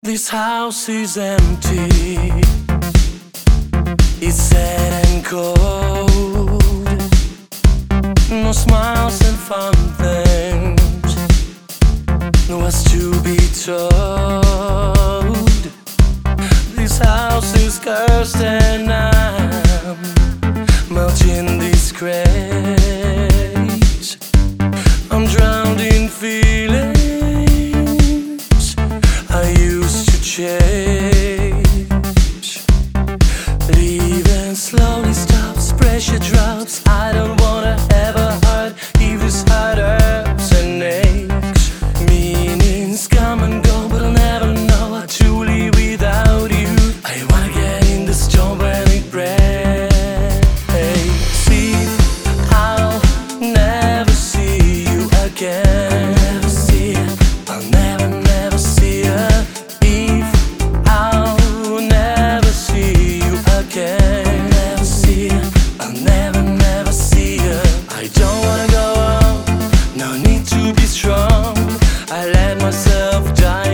This house is empty. It's sad and cold. No smiles and fun things. No us to be told. This house is cursed and I. of dying.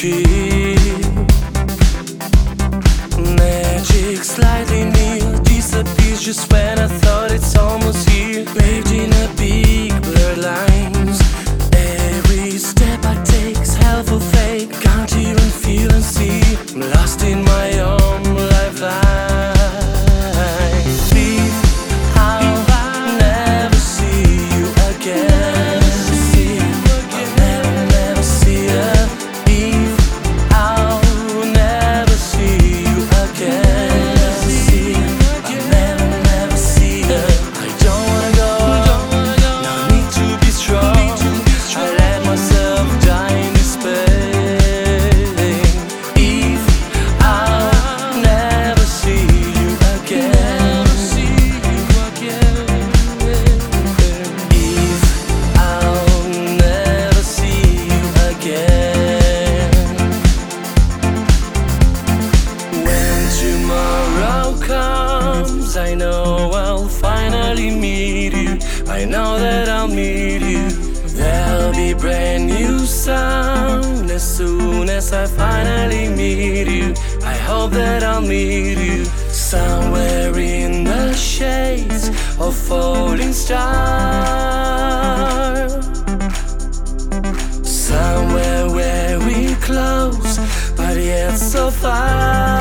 keep I know I'll finally meet you. I know that I'll meet you. There'll be brand new sound as soon as I finally meet you. I hope that I'll meet you somewhere in the shades of falling stars. Somewhere where we close, but yet so far.